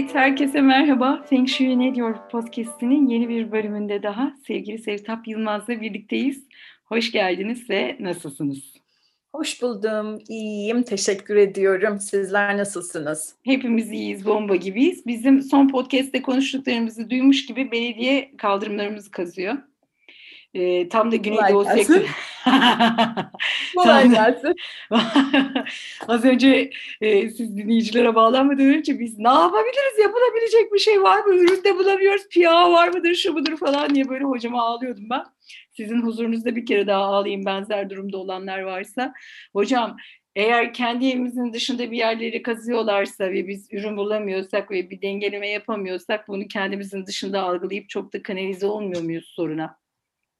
Evet, herkese merhaba. Feng Shui Ne Diyor podcast'inin yeni bir bölümünde daha sevgili Sevtap Yılmaz'la birlikteyiz. Hoş geldiniz ve nasılsınız? Hoş buldum, iyiyim, teşekkür ediyorum. Sizler nasılsınız? Hepimiz iyiyiz, bomba gibiyiz. Bizim son podcast'te konuştuklarımızı duymuş gibi belediye kaldırımlarımızı kazıyor. E, tam da Güneydoğu sektörü. Kolay gelsin. Az önce e, siz dinleyicilere bağlanmadan önce biz ne yapabiliriz? Yapılabilecek bir şey var mı? Üründe bulamıyoruz. Piyav var mıdır, şu mudur falan diye böyle hocama ağlıyordum ben. Sizin huzurunuzda bir kere daha ağlayayım benzer durumda olanlar varsa. Hocam eğer kendi evimizin dışında bir yerleri kazıyorlarsa ve biz ürün bulamıyorsak ve bir dengeleme yapamıyorsak bunu kendimizin dışında algılayıp çok da kanalize olmuyor muyuz soruna?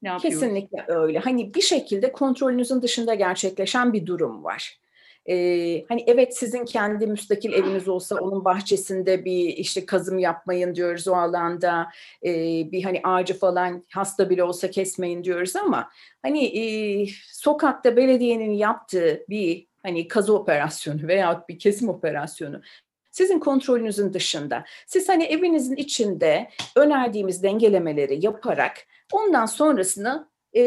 Ne Kesinlikle öyle. Hani bir şekilde kontrolünüzün dışında gerçekleşen bir durum var. Ee, hani evet sizin kendi müstakil eviniz olsa onun bahçesinde bir işte kazım yapmayın diyoruz o alanda e, bir hani ağacı falan hasta bile olsa kesmeyin diyoruz ama hani e, sokakta belediyenin yaptığı bir hani kazı operasyonu veya bir kesim operasyonu sizin kontrolünüzün dışında. Siz hani evinizin içinde önerdiğimiz dengelemeleri yaparak ondan sonrasını e,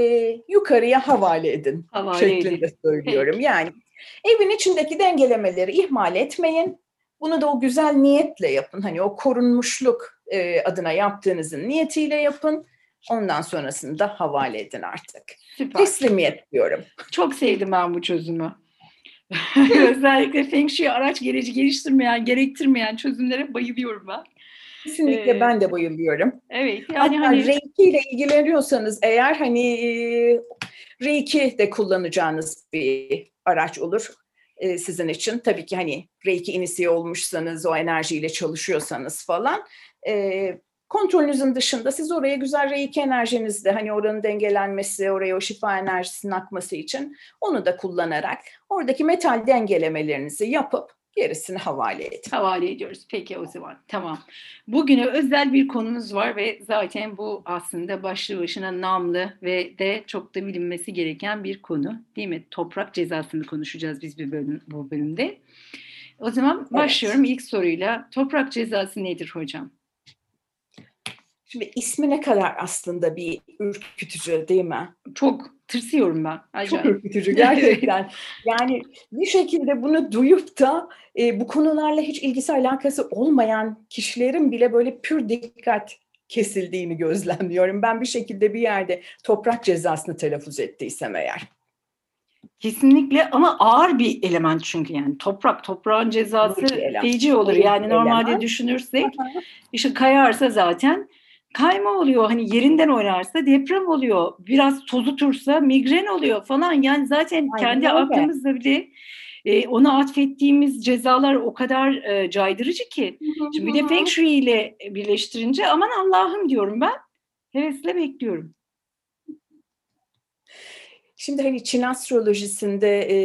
yukarıya havale edin havale şeklinde edin. söylüyorum. Yani evin içindeki dengelemeleri ihmal etmeyin. Bunu da o güzel niyetle yapın. Hani o korunmuşluk e, adına yaptığınızın niyetiyle yapın. Ondan sonrasını da havale edin artık. Süper. Teslimiyet diyorum. Çok sevdim ben bu çözümü. Özellikle Feng Shui araç gereci geliştirmeyen, gerektirmeyen çözümlere bayılıyorum ben. Kesinlikle ee, ben de bayılıyorum. Evet. Yani Hatta hani... Reiki ile ilgileniyorsanız eğer hani Reiki de kullanacağınız bir araç olur e, sizin için. Tabii ki hani Reiki inisiye olmuşsanız, o enerjiyle çalışıyorsanız falan e, kontrolünüzün dışında siz oraya güzel reiki enerjinizde hani oranın dengelenmesi, oraya o şifa enerjisinin akması için onu da kullanarak oradaki metal dengelemelerinizi yapıp gerisini havale edin. Havale ediyoruz. Peki o zaman tamam. Bugüne özel bir konumuz var ve zaten bu aslında başlı başına namlı ve de çok da bilinmesi gereken bir konu. Değil mi? Toprak cezasını konuşacağız biz bir bölüm, bu bölümde. O zaman evet. başlıyorum ilk soruyla. Toprak cezası nedir hocam? Şimdi ismi ne kadar aslında bir ürkütücü değil mi? Çok tırsıyorum ben. Acayip. Çok ürkütücü gerçekten. yani bir şekilde bunu duyup da e, bu konularla hiç ilgisi alakası olmayan kişilerin bile böyle pür dikkat kesildiğini gözlemliyorum. Ben bir şekilde bir yerde toprak cezasını telaffuz ettiysem eğer. Kesinlikle ama ağır bir element çünkü yani toprak toprağın cezası feci olur. Yani normalde düşünürsek işte kayarsa zaten kayma oluyor. Hani yerinden oynarsa deprem oluyor. Biraz tozu tursa migren oluyor falan. Yani zaten Aynen kendi öyle. aklımızda bile e, ona atfettiğimiz cezalar o kadar e, caydırıcı ki. Şimdi bir de Feng Shui ile birleştirince aman Allah'ım diyorum ben. Hevesle bekliyorum. Şimdi hani Çin astrolojisinde e,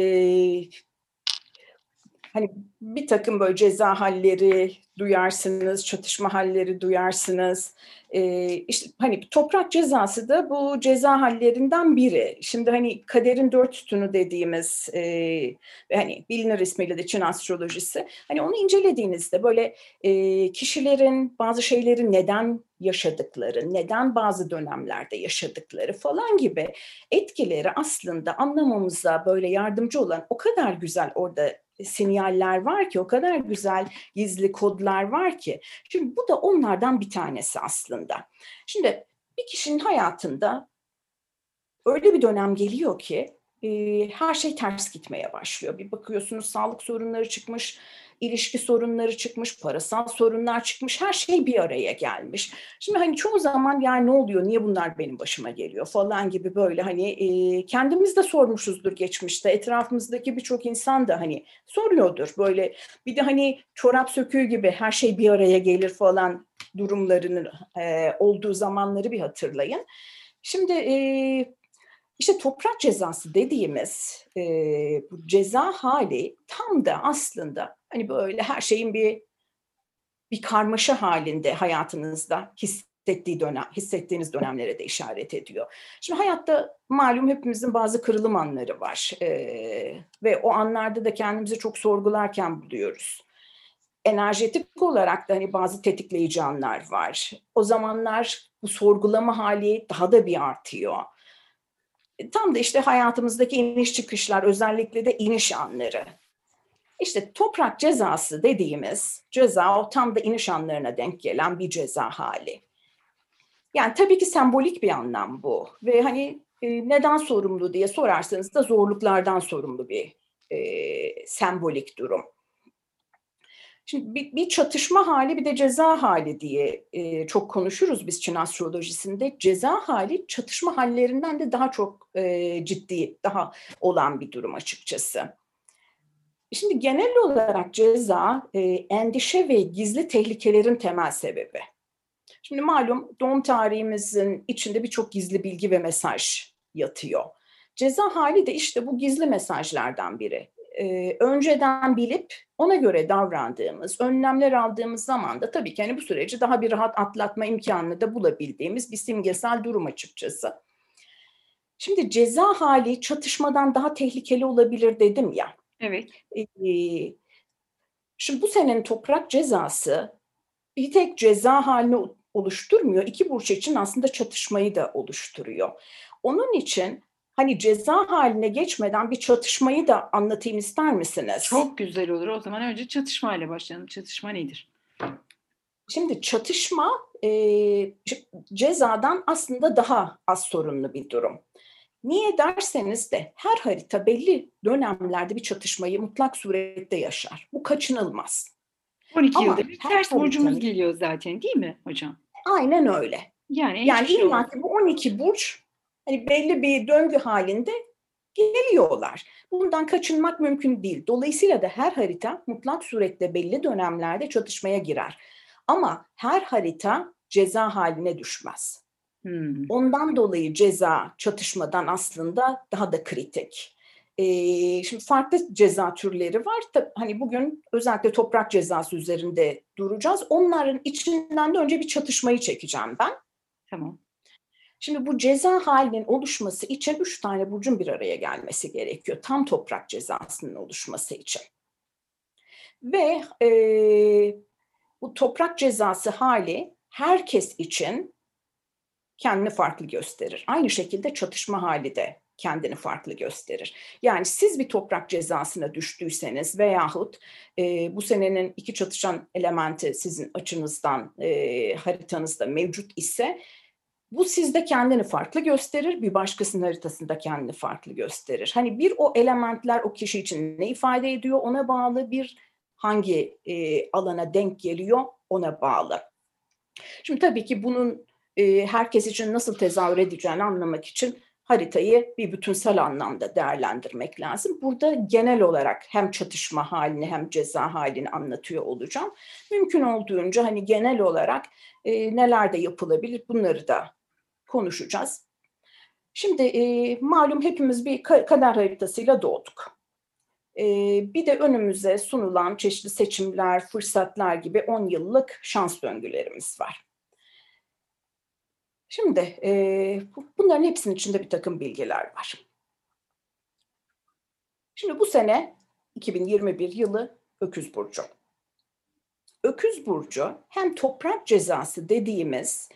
hani bir takım böyle ceza halleri duyarsınız, çatışma halleri duyarsınız. Ee, işte hani toprak cezası da bu ceza hallerinden biri. Şimdi hani kaderin dört sütunu dediğimiz e, hani bilinir ismiyle de Çin astrolojisi. Hani onu incelediğinizde böyle e, kişilerin bazı şeyleri neden yaşadıkları, neden bazı dönemlerde yaşadıkları falan gibi etkileri aslında anlamamıza böyle yardımcı olan o kadar güzel orada sinyaller var ki, o kadar güzel gizli kodlar var ki. Şimdi bu da onlardan bir tanesi aslında. Şimdi bir kişinin hayatında öyle bir dönem geliyor ki e, her şey ters gitmeye başlıyor. Bir bakıyorsunuz sağlık sorunları çıkmış, ilişki sorunları çıkmış, parasal sorunlar çıkmış, her şey bir araya gelmiş. Şimdi hani çoğu zaman yani ne oluyor, niye bunlar benim başıma geliyor falan gibi böyle hani e, kendimiz de sormuşuzdur geçmişte. Etrafımızdaki birçok insan da hani soruyordur böyle. Bir de hani çorap söküğü gibi her şey bir araya gelir falan durumlarının e, olduğu zamanları bir hatırlayın. Şimdi e, işte toprak cezası dediğimiz e, bu ceza hali tam da aslında hani böyle her şeyin bir bir karmaşa halinde hayatınızda hissettiği dönem, hissettiğiniz dönemlere de işaret ediyor. Şimdi hayatta malum hepimizin bazı kırılım anları var ee, ve o anlarda da kendimizi çok sorgularken buluyoruz. enerjetik olarak da hani bazı tetikleyici anlar var. O zamanlar bu sorgulama hali daha da bir artıyor. E, tam da işte hayatımızdaki iniş çıkışlar, özellikle de iniş anları. İşte toprak cezası dediğimiz ceza o tam da iniş anlarına denk gelen bir ceza hali. Yani tabii ki sembolik bir anlam bu ve hani e, neden sorumlu diye sorarsanız da zorluklardan sorumlu bir e, sembolik durum. Şimdi bir, bir çatışma hali bir de ceza hali diye e, çok konuşuruz biz Çin astrolojisinde. Ceza hali çatışma hallerinden de daha çok e, ciddi, daha olan bir durum açıkçası. Şimdi genel olarak ceza e, endişe ve gizli tehlikelerin temel sebebi. Şimdi malum doğum tarihimizin içinde birçok gizli bilgi ve mesaj yatıyor. Ceza hali de işte bu gizli mesajlardan biri. Ee, önceden bilip ona göre davrandığımız, önlemler aldığımız zaman da tabii ki hani bu süreci daha bir rahat atlatma imkanını da bulabildiğimiz bir simgesel durum açıkçası. Şimdi ceza hali çatışmadan daha tehlikeli olabilir dedim ya. Evet. Ee, şimdi bu senenin toprak cezası bir tek ceza halini oluşturmuyor. İki burç için aslında çatışmayı da oluşturuyor. Onun için hani ceza haline geçmeden bir çatışmayı da anlatayım ister misiniz? Çok güzel olur. O zaman önce çatışmayla başlayalım. Çatışma nedir? Şimdi çatışma e, cezadan aslında daha az sorunlu bir durum. Niye derseniz de her harita belli dönemlerde bir çatışmayı mutlak surette yaşar. Bu kaçınılmaz. 12 Ama yılda bir ters burcumuz geliyor zaten değil mi hocam? Aynen öyle. Yani, yani şey illa ki bu 12 burç hani belli bir döngü halinde geliyorlar. Bundan kaçınmak mümkün değil. Dolayısıyla da her harita mutlak surette belli dönemlerde çatışmaya girer. Ama her harita ceza haline düşmez. Hmm. Ondan dolayı ceza çatışmadan aslında daha da kritik. Ee, şimdi farklı ceza türleri var. Tabii, hani bugün özellikle toprak cezası üzerinde duracağız. Onların içinden de önce bir çatışmayı çekeceğim ben. Tamam. Şimdi bu ceza halinin oluşması için üç tane burcun bir araya gelmesi gerekiyor. Tam toprak cezasının oluşması için. Ve e, bu toprak cezası hali herkes için kendini farklı gösterir. Aynı şekilde çatışma hali de kendini farklı gösterir. Yani siz bir toprak cezasına düştüyseniz veyahut e, bu senenin iki çatışan elementi sizin açınızdan e, haritanızda mevcut ise bu sizde kendini farklı gösterir, bir başkasının haritasında kendini farklı gösterir. Hani bir o elementler o kişi için ne ifade ediyor ona bağlı, bir hangi e, alana denk geliyor ona bağlı. Şimdi tabii ki bunun e, herkes için nasıl tezahür edeceğini anlamak için haritayı bir bütünsel anlamda değerlendirmek lazım. Burada genel olarak hem çatışma halini hem ceza halini anlatıyor olacağım. Mümkün olduğunca hani genel olarak e, neler de yapılabilir bunları da konuşacağız. Şimdi e, malum hepimiz bir kader haritasıyla doğduk. E, bir de önümüze sunulan çeşitli seçimler, fırsatlar gibi 10 yıllık şans döngülerimiz var. Şimdi e, bunların hepsinin içinde bir takım bilgiler var. Şimdi bu sene 2021 yılı Öküz Burcu. Öküz Burcu hem toprak cezası dediğimiz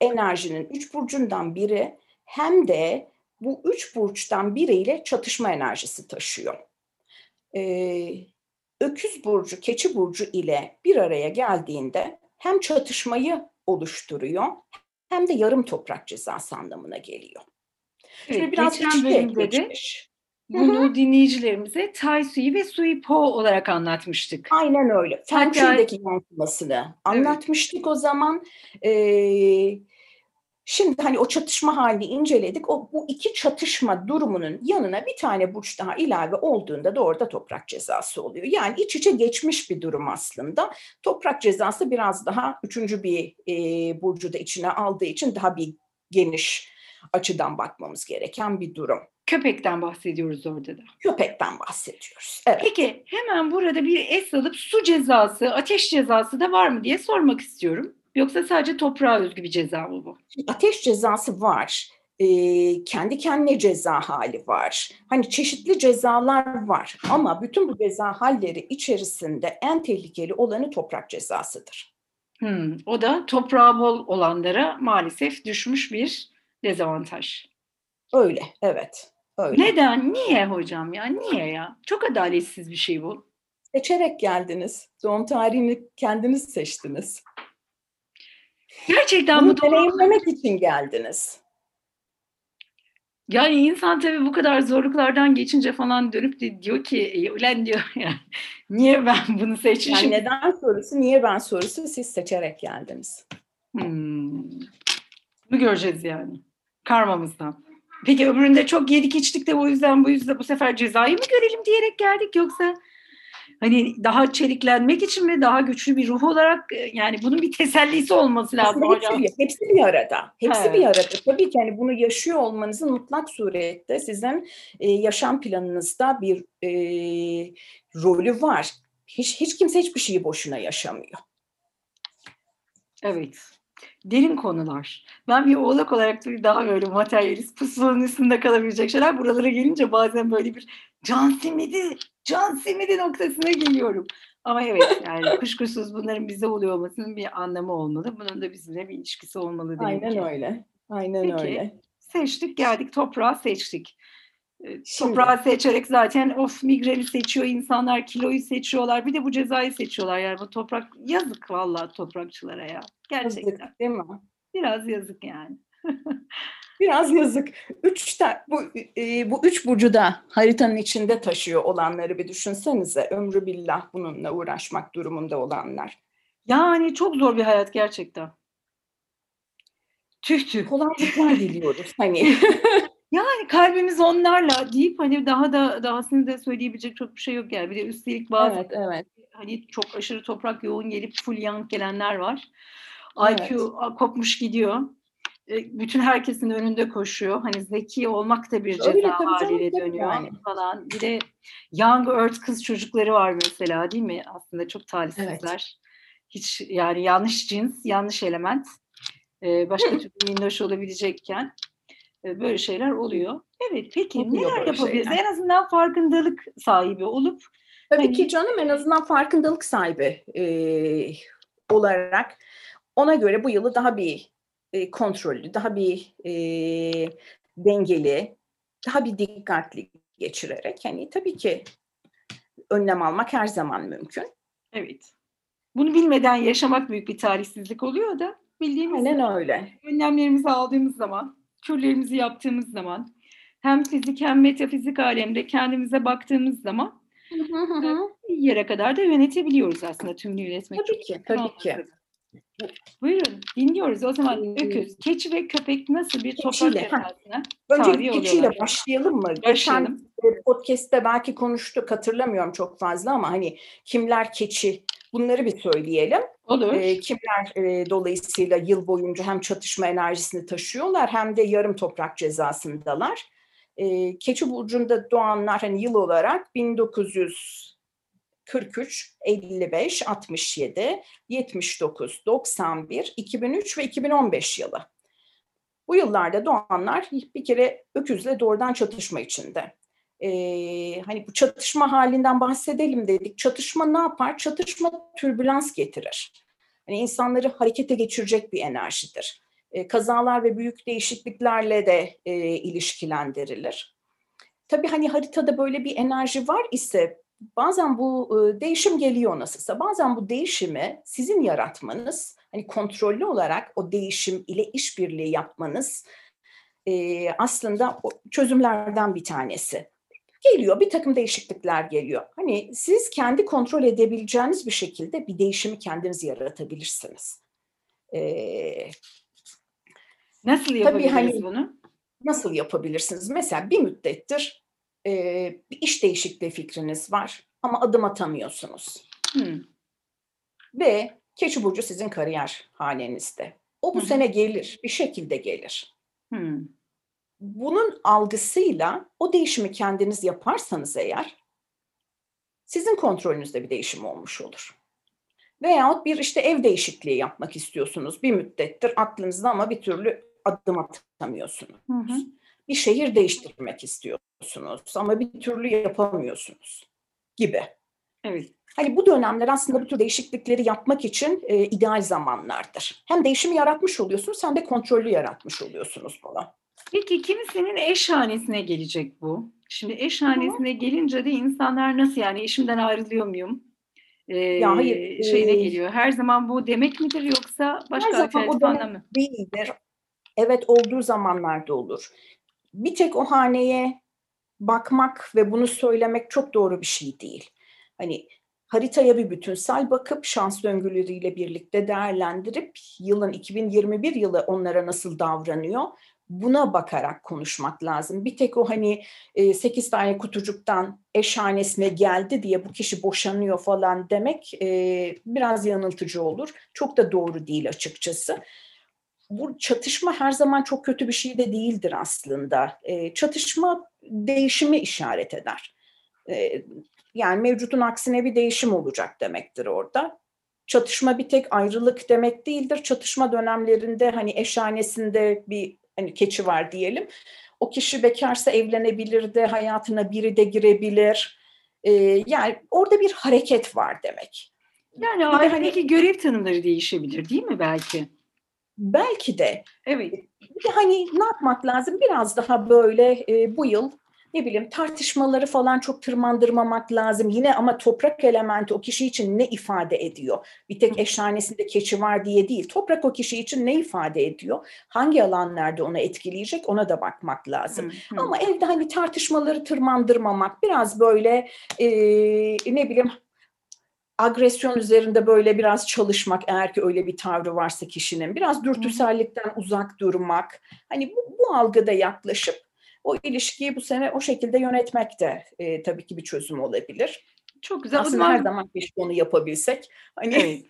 enerjinin üç burcundan biri hem de bu üç burçtan biriyle çatışma enerjisi taşıyor. Ee, Öküz burcu, keçi burcu ile bir araya geldiğinde hem çatışmayı oluşturuyor hem de yarım toprak cezası anlamına geliyor. Şimdi evet, biraz geçen bölümde de bunu dinleyicilerimize Tai Sui ve Sui Po olarak anlatmıştık. Aynen öyle. Feng Shui'deki yansımasını anlatmıştık evet. o zaman. Ee, Şimdi hani o çatışma halini inceledik. O bu iki çatışma durumunun yanına bir tane burç daha ilave olduğunda da orada toprak cezası oluyor. Yani iç içe geçmiş bir durum aslında. Toprak cezası biraz daha üçüncü bir e, burcu da içine aldığı için daha bir geniş açıdan bakmamız gereken bir durum. Köpekten bahsediyoruz orada da. Köpekten bahsediyoruz. Evet. Peki hemen burada bir es alıp su cezası, ateş cezası da var mı diye sormak istiyorum. Yoksa sadece toprağa özgü bir ceza mı bu? Ateş cezası var. e, kendi kendine ceza hali var. Hani çeşitli cezalar var ama bütün bu ceza halleri içerisinde en tehlikeli olanı toprak cezasıdır. Hmm, o da toprağı bol olanlara maalesef düşmüş bir dezavantaj. Öyle, evet. Öyle. Neden? Niye hocam ya? Niye ya? Çok adaletsiz bir şey bu. Seçerek geldiniz. Doğum tarihini kendiniz seçtiniz. Gerçekten Bunu bu doğru. deneyimlemek için geldiniz. Yani insan tabii bu kadar zorluklardan geçince falan dönüp de diyor ki "E, ulan diyor yani niye ben bunu seçmişim? Yani neden sorusu, niye ben sorusu siz seçerek geldiniz. Hmm. Bunu göreceğiz yani. Karmamızdan. Peki öbüründe çok yedik içtik de o yüzden bu yüzden bu sefer cezayı mı görelim diyerek geldik yoksa hani daha çeliklenmek için mi daha güçlü bir ruh olarak e, yani bunun bir tesellisi olması lazım Aslında hocam. hepsi, bir, hepsi bir arada. Hepsi Evet. bir arada. Tabii ki hani bunu yaşıyor olmanızın mutlak surette sizin e, yaşam planınızda bir e, rolü var. Hiç, hiç kimse hiçbir şeyi boşuna yaşamıyor. Evet. Derin konular. Ben bir oğlak olarak tabii daha böyle materyalist pusulun üstünde kalabilecek şeyler. Buralara gelince bazen böyle bir can simidi, can simidi noktasına geliyorum. Ama evet yani kuşkusuz bunların bize oluyor olmasının bir anlamı olmalı. Bunun da bizimle bir ilişkisi olmalı demek Aynen ki. öyle. Aynen Peki. öyle. Seçtik geldik toprağı seçtik. Ee, Şimdi- Toprağı seçerek zaten of migreni seçiyor insanlar, kiloyu seçiyorlar. Bir de bu cezayı seçiyorlar. Yani bu toprak yazık vallahi toprakçılara ya. Gerçekten. Yazık değil mi? Biraz yazık yani. Biraz yazık. Üç ta, bu, e, bu üç burcu da haritanın içinde taşıyor olanları bir düşünsenize. Ömrü billah bununla uğraşmak durumunda olanlar. Yani çok zor bir hayat gerçekten. Tüh tüh. Kolaylıklar diliyoruz. Hani Yani kalbimiz onlarla deyip hani daha da dahasını da söyleyebilecek çok bir şey yok yani. Bir de üstelik bazı evet evet. hani çok aşırı toprak yoğun gelip full yank gelenler var. Evet. IQ kopmuş gidiyor. E, Bütün herkesin önünde koşuyor. Hani zeki olmak da bir ceza Öyle, haline tabii dönüyor yani. falan. Bir de Young Earth kız çocukları var mesela değil mi? Aslında çok talihsizler. Hiç yani yanlış cins, yanlış element. E, başka türlü minnoş olabilecekken böyle şeyler oluyor. Evet peki Oluyor neler yapabiliriz? şeyler. En azından farkındalık sahibi olup Tabii Hani- ki canım en azından farkındalık sahibi e, olarak ona göre bu yılı daha bir e, kontrollü, daha bir e, dengeli, daha bir dikkatli geçirerek hani tabii ki önlem almak her zaman mümkün. Evet. Bunu bilmeden yaşamak büyük bir talihsizlik oluyor da bildiğimiz Aynen öyle. önlemlerimizi aldığımız zaman, türlerimizi yaptığımız zaman hem fizik hem metafizik alemde kendimize baktığımız zaman bir yere kadar da yönetebiliyoruz aslında tümünü yönetmek. Tabii ki, tabii ki. Buyurun dinliyoruz. O zaman Hmm. öküz, keçi ve köpek nasıl bir toprak Önce keçiyle başlayalım mı? Başlayalım. Geçen e, podcast'te belki konuştuk hatırlamıyorum çok fazla ama hani kimler keçi bunları bir söyleyelim. Olur. E, kimler e, dolayısıyla yıl boyunca hem çatışma enerjisini taşıyorlar hem de yarım toprak cezasındalar. E, Keçi burcunda doğanlar hani yıl olarak 1943, 55, 67, 79, 91, 2003 ve 2015 yılı. Bu yıllarda doğanlar bir kere öküzle doğrudan çatışma içinde. Ee, hani bu çatışma halinden bahsedelim dedik. Çatışma ne yapar? Çatışma türbülans getirir. Hani insanları harekete geçirecek bir enerjidir. Ee, kazalar ve büyük değişikliklerle de e, ilişkilendirilir. Tabii hani haritada böyle bir enerji var ise bazen bu e, değişim geliyor nasılsa. Bazen bu değişimi sizin yaratmanız, hani kontrollü olarak o değişim ile işbirliği yapmanız e, aslında çözümlerden bir tanesi. Geliyor, bir takım değişiklikler geliyor. Hani siz kendi kontrol edebileceğiniz bir şekilde bir değişimi kendiniz yaratabilirsiniz. Ee, Nasıl yapabiliriz hani- bunu? nasıl yapabilirsiniz? Mesela bir müddettir e, bir iş değişikliği fikriniz var ama adım atamıyorsunuz. Hmm. Ve Keçi Burcu sizin kariyer hanenizde. O bu hı. sene gelir, bir şekilde gelir. Hmm. Bunun algısıyla o değişimi kendiniz yaparsanız eğer sizin kontrolünüzde bir değişim olmuş olur. Veyahut bir işte ev değişikliği yapmak istiyorsunuz bir müddettir aklınızda ama bir türlü adım atamıyorsunuz. Hı hı. Bir şehir değiştirmek istiyorsunuz ama bir türlü yapamıyorsunuz gibi. Evet. Hani bu dönemler aslında bu tür değişiklikleri yapmak için e, ideal zamanlardır. Hem değişimi yaratmış oluyorsunuz hem de kontrollü yaratmış oluyorsunuz buna. Peki kimisinin eş hanesine gelecek bu. Şimdi eş hanesine gelince de insanlar nasıl yani eşimden ayrılıyor muyum? Ee, Ya hayır, şeyine e, geliyor. Her zaman bu demek midir yoksa başka zaman o demek- anlamı? Değildir. Evet olduğu zamanlarda olur. Bir tek o haneye bakmak ve bunu söylemek çok doğru bir şey değil. Hani haritaya bir bütünsel bakıp şans döngüleriyle birlikte değerlendirip yılın 2021 yılı onlara nasıl davranıyor buna bakarak konuşmak lazım. Bir tek o hani 8 tane kutucuktan eşhanesine geldi diye bu kişi boşanıyor falan demek e, biraz yanıltıcı olur. Çok da doğru değil açıkçası. Bu çatışma her zaman çok kötü bir şey de değildir aslında. E, çatışma değişimi işaret eder. E, yani mevcutun aksine bir değişim olacak demektir orada. Çatışma bir tek ayrılık demek değildir. Çatışma dönemlerinde hani eşhanesinde bir hani keçi var diyelim. O kişi bekarsa evlenebilir de hayatına biri de girebilir. Ee, yani orada bir hareket var demek. Yani de ailedeki görev tanımları değişebilir değil mi belki? Belki de Evet. bir de hani ne yapmak lazım? Biraz daha böyle e, bu yıl ne bileyim tartışmaları falan çok tırmandırmamak lazım. Yine ama toprak elementi o kişi için ne ifade ediyor? Bir tek eşhanesinde keçi var diye değil. Toprak o kişi için ne ifade ediyor? Hangi alanlarda onu etkileyecek ona da bakmak lazım. Hı, hı. Ama evde hani tartışmaları tırmandırmamak, biraz böyle e, ne bileyim agresyon üzerinde böyle biraz çalışmak eğer ki öyle bir tavrı varsa kişinin. Biraz dürtüsellikten uzak durmak. Hani bu, bu algıda yaklaşıp o ilişkiyi bu sene o şekilde yönetmek de e, tabii ki bir çözüm olabilir. Çok güzel. Aslında zaman- her zaman bir onu yapabilsek. Hani Evet.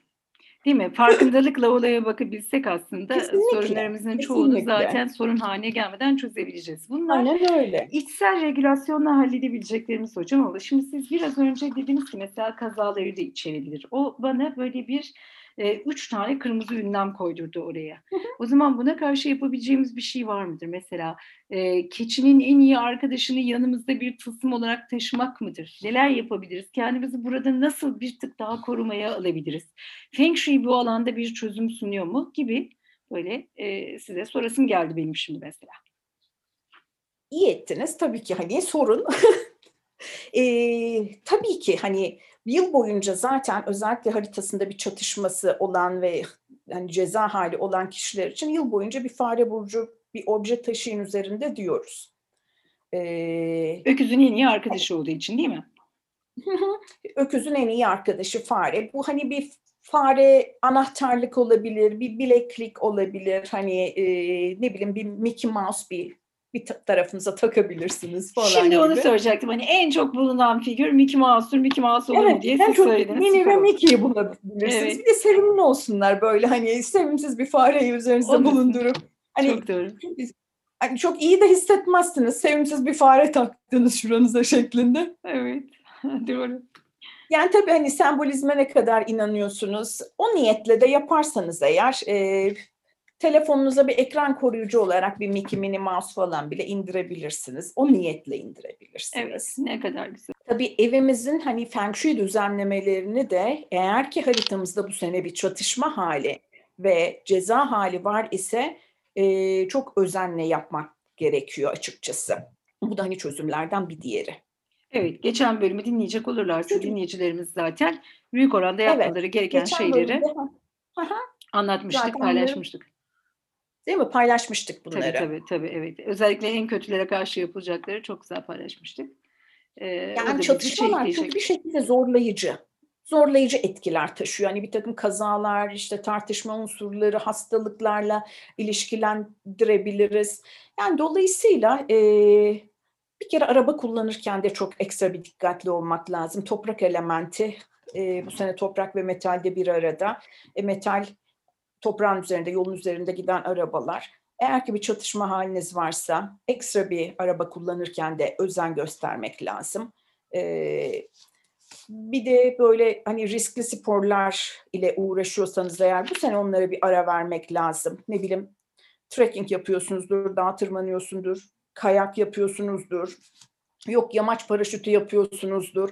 Değil mi? Farkındalıkla olaya bakabilsek aslında Kesinlikle, sorunlarımızın çoğunu kesinlikle. zaten sorun haline gelmeden çözebileceğiz. Bunlar aynen öyle. içsel regülasyonla halledebileceklerimiz hocam ama şimdi siz biraz önce dediniz ki mesela kazaları da içerebilir. O bana böyle bir e, üç tane kırmızı ünlem koydurdu oraya. O zaman buna karşı yapabileceğimiz bir şey var mıdır? Mesela e, keçinin en iyi arkadaşını yanımızda bir tılsım olarak taşımak mıdır? Neler yapabiliriz? Kendimizi burada nasıl bir tık daha korumaya alabiliriz? Feng Shui bu alanda bir çözüm sunuyor mu? Gibi böyle e, size sorasım geldi benim şimdi mesela. İyi ettiniz. Tabii ki hani sorun. Eee, tabii ki hani yıl boyunca zaten özellikle haritasında bir çatışması olan ve hani ceza hali olan kişiler için yıl boyunca bir fare burcu bir obje taşıyın üzerinde diyoruz. Eee, Öküzün en iyi arkadaşı olduğu için değil mi? öküzün en iyi arkadaşı fare. Bu hani bir fare anahtarlık olabilir, bir bileklik olabilir. Hani eee, ne bileyim bir Mickey Mouse bir bir ta- tarafınıza takabilirsiniz falan Şimdi onu gibi. soracaktım. Hani en çok bulunan figür Mickey Mouse'dur, Mickey Mouse olur Evet, diye siz çok söylediniz. Minnie ve oldu. Mickey'yi bulabilirsiniz. Evet. Bir de sevimli olsunlar böyle hani sevimsiz bir fareyi üzerinizde Olmasın. bulundurup. Hani Çok doğru. hani çok iyi de hissetmezsiniz. Sevimsiz bir fare taktınız şuranıza şeklinde. Evet. doğru. Yani tabii hani sembolizme ne kadar inanıyorsunuz? O niyetle de yaparsanız eğer e, telefonunuza bir ekran koruyucu olarak bir Mickey Minnie Mouse falan bile indirebilirsiniz. O niyetle indirebilirsiniz. Evet. Ne kadar güzel. Tabii evimizin hani feng shui düzenlemelerini de eğer ki haritamızda bu sene bir çatışma hali ve ceza hali var ise e, çok özenle yapmak gerekiyor açıkçası. Bu da hani çözümlerden bir diğeri. Evet. Geçen bölümü dinleyecek olurlarsa hı. dinleyicilerimiz zaten büyük oranda Evet, yapmaları gereken Geçen şeyleri bölümde anlatmıştık, zaten paylaşmıştık. Değil mi paylaşmıştık bunları. Tabii tabii tabii evet. Özellikle en kötülere karşı yapılacakları çok güzel paylaşmıştık. Ee, Yani çatışmalar çekleyecek. çünkü bir şekilde zorlayıcı. Zorlayıcı etkiler taşıyor. Hani bir takım kazalar, işte tartışma unsurları, hastalıklarla ilişkilendirebiliriz. Yani dolayısıyla eee, bir kere araba kullanırken de çok ekstra bir dikkatli olmak lazım. Toprak elementi eee, bu sene toprak ve metalde bir arada. E, metal toprağın üzerinde, yolun üzerinde giden arabalar. Eğer ki bir çatışma haliniz varsa ekstra bir araba kullanırken de özen göstermek lazım. Ee, bir de böyle hani riskli sporlar ile uğraşıyorsanız eğer bu sene onlara bir ara vermek lazım. Ne bileyim trekking yapıyorsunuzdur, dağ tırmanıyorsundur, kayak yapıyorsunuzdur, yok yamaç paraşütü yapıyorsunuzdur.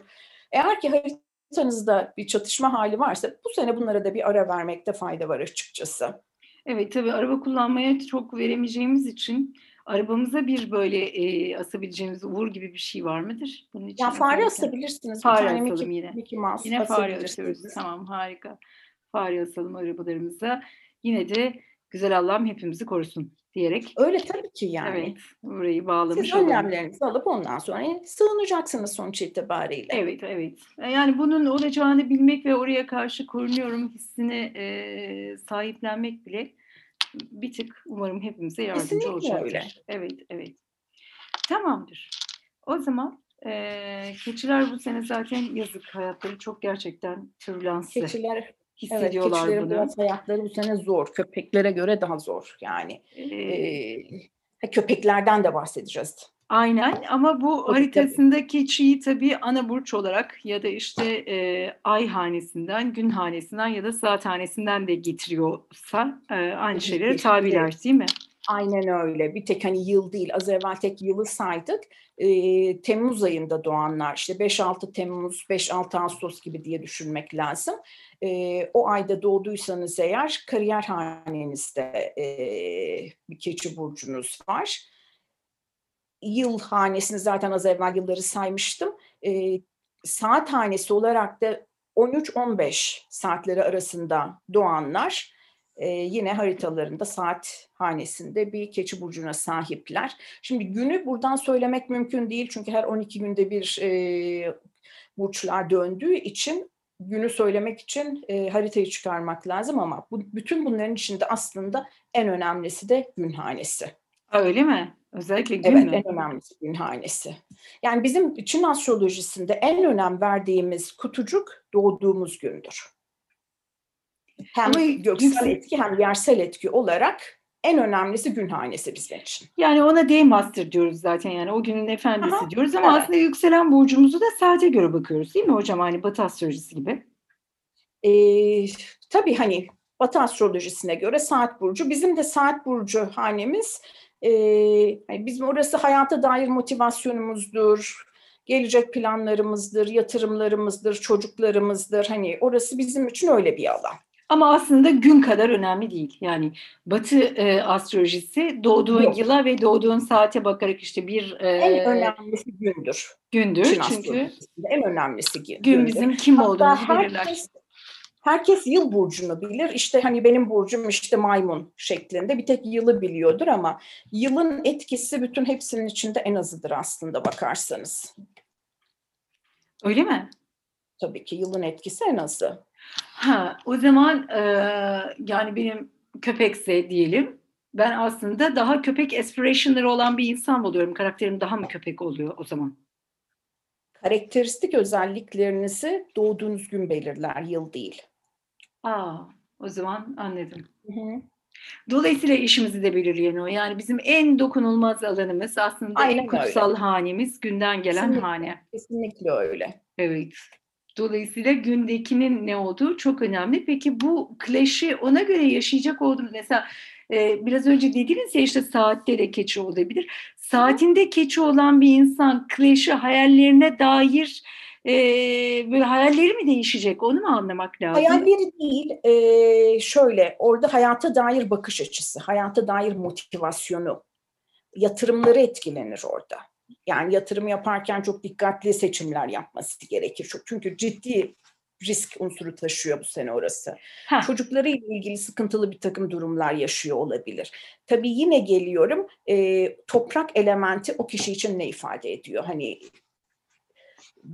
Eğer ki haritanızda bir çatışma hali varsa bu sene bunlara da bir ara vermekte fayda var açıkçası. Evet tabii araba kullanmaya çok veremeyeceğimiz için arabamıza bir böyle e, asabileceğimiz uğur gibi bir şey var mıdır? Bunun için ya fare asabilirsiniz. Fare asalım Mickey, yine. Mickey Mouse yine fare asıyoruz. Tamam harika. Fare asalım arabalarımıza. Yine de güzel Allah'ım hepimizi korusun diyerek. Öyle tabii ki yani. Evet, burayı bağlamış Siz önlemlerinizi alıp ondan sonra sığınacaksınız sonuç itibariyle. Evet, evet. Yani bunun olacağını bilmek ve oraya karşı korunuyorum hissine e, sahiplenmek bile bir tık umarım hepimize yardımcı Kesinlikle olacaktır. öyle. Evet, evet. Tamamdır. O zaman e, keçiler bu sene zaten yazık hayatları çok gerçekten türlanslı. Keçiler hissediyorlar evet, bunu. biraz hayatları bu sene zor. Köpeklere göre daha zor yani. Ee, köpeklerden de bahsedeceğiz. Aynen ama bu Tabii, haritasında keçiyi tabii ana burç olarak ya da işte e, ay hanesinden, gün hanesinden ya da saat hanesinden de getiriyorsa e, aynı şeylere tabiler değil mi? Aynen öyle. Bir tek hani yıl değil. Az evvel tek yılı saydık. Ee, Temmuz ayında doğanlar işte 5-6 Temmuz, 5-6 Ağustos gibi diye düşünmek lazım. Ee, o ayda doğduysanız eğer kariyer hanenizde e, bir keçi burcunuz var. Yıl hanesini zaten az evvel yılları saymıştım. Ee, saat hanesi olarak da 13-15 saatleri arasında doğanlar e, yine haritalarında saat hanesinde bir keçi burcuna sahipler. Şimdi günü buradan söylemek mümkün değil çünkü her 12 günde bir e, burçlar döndüğü için günü söylemek için e, haritayı çıkarmak lazım ama bu, bütün bunların içinde aslında en önemlisi de gün hanesi. Öyle mi? Özellikle gün evet, mü? en önemlisi gün hanesi. Yani bizim Çin astrolojisinde en önem verdiğimiz kutucuk doğduğumuz gündür hem Ama göksel etki hem yersel etki olarak en önemlisi gün hanesi bizim için. Yani ona day master diyoruz zaten yani o günün efendisi Aha, diyoruz ama evet. aslında yükselen burcumuzu da saate göre bakıyoruz değil mi hocam hani batı astrolojisi gibi? Ee, tabii hani batı astrolojisine göre saat burcu bizim de saat burcu hanemiz e, hani bizim orası hayata dair motivasyonumuzdur, gelecek planlarımızdır, yatırımlarımızdır, çocuklarımızdır. Hani orası bizim için öyle bir alan. Ama aslında gün kadar önemli değil. Yani Batı e, astrolojisi doğduğun Yok. yıla ve doğduğun saate bakarak işte bir e, en önemlisi gündür. Gündür Çin çünkü en önemlisi gün. Gün bizim kim Hatta olduğumuzu herkes, belirler. Herkes yıl burcunu bilir. İşte hani benim burcum işte maymun şeklinde bir tek yılı biliyordur ama yılın etkisi bütün hepsinin içinde en azıdır aslında bakarsanız. Öyle mi? Tabii ki yılın etkisi en azı. Ha, o zaman e, yani benim köpekse diyelim ben aslında daha köpek aspirationları olan bir insan oluyorum. Karakterim daha mı köpek oluyor o zaman? Karakteristik özelliklerinizi doğduğunuz gün belirler, yıl değil. Aa, o zaman anladım. Hı hı. Dolayısıyla işimizi de belirleyen o. Yani bizim en dokunulmaz alanımız aslında Aynen en kutsal öyle. hanemiz, günden gelen kesinlikle, hane. Kesinlikle öyle. Evet. Dolayısıyla gündekinin ne olduğu çok önemli. Peki bu clash'i ona göre yaşayacak olduğumuz mesela e, biraz önce dediniz ya işte saatte de keçi olabilir. Saatinde keçi olan bir insan clash'i hayallerine dair e, böyle hayalleri mi değişecek onu mu anlamak lazım? Hayalleri değil e, şöyle orada hayata dair bakış açısı, hayata dair motivasyonu, yatırımları etkilenir orada. Yani yatırım yaparken çok dikkatli seçimler yapması gerekir. Çünkü ciddi risk unsuru taşıyor bu sene orası. Heh. Çocukları ile ilgili sıkıntılı bir takım durumlar yaşıyor olabilir. Tabii yine geliyorum e, toprak elementi o kişi için ne ifade ediyor? Hani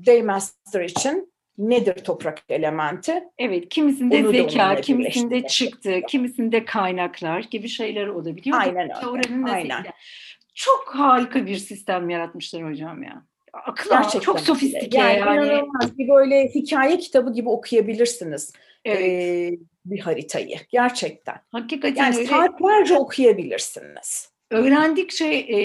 Daymaster için nedir toprak elementi? Evet, kimisinde Onu zeka, kimisinde çıktı, kimisinde kaynaklar gibi şeyler olabiliyor. Aynen öyle. Aynen. Çok harika bir sistem yaratmışlar hocam ya. Akıl Gerçekten çok sofistike yani. yani. İnanılmaz bir böyle hikaye kitabı gibi okuyabilirsiniz. Evet. Ee, bir haritayı gerçekten. Hakikaten yani öyle. saatlerce okuyabilirsiniz. Öğrendikçe e,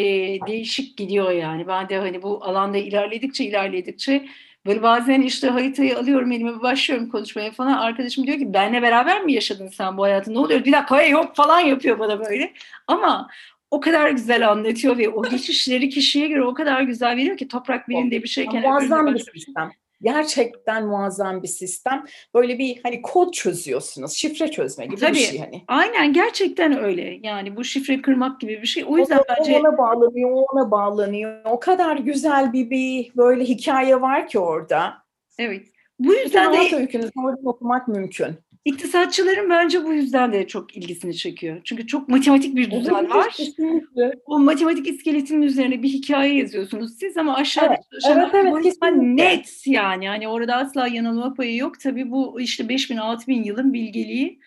değişik gidiyor yani. Ben de hani bu alanda ilerledikçe ilerledikçe Böyle bazen işte haritayı alıyorum elime başlıyorum konuşmaya falan. Arkadaşım diyor ki benle beraber mi yaşadın sen bu hayatı? Ne oluyor? Bir dakika yok falan yapıyor bana böyle. Ama o kadar güzel anlatıyor ve o geçişleri kişiye göre o kadar güzel veriyor ki toprak birinde bir şeyken muazzam bir sistem. Gerçekten muazzam bir sistem. Böyle bir hani kod çözüyorsunuz. Şifre çözme gibi Tabii, bir şey hani. Aynen gerçekten öyle. Yani bu şifre kırmak gibi bir şey. O yüzden o, bence ona bağlanıyor, ona bağlanıyor. O kadar güzel bir bir böyle hikaye var ki orada. Evet. Bu yüzden de öykünüzü oradan okumak mümkün. İktisatçıların bence bu yüzden de çok ilgisini çekiyor. Çünkü çok matematik bir düzen var. Kesinlikle. O matematik iskeletinin üzerine bir hikaye yazıyorsunuz siz ama aşağıda Evet, çalışan evet, evet, kesinlikle. net yani. Hani orada asla yanılma payı yok. Tabii bu işte 5000-6000 yılın bilgeliği.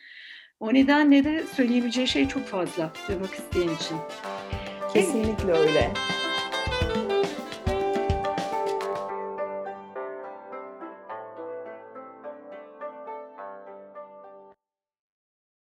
O nedenle de söyleyebileceği şey çok fazla duymak isteyen için. Kesinlikle öyle.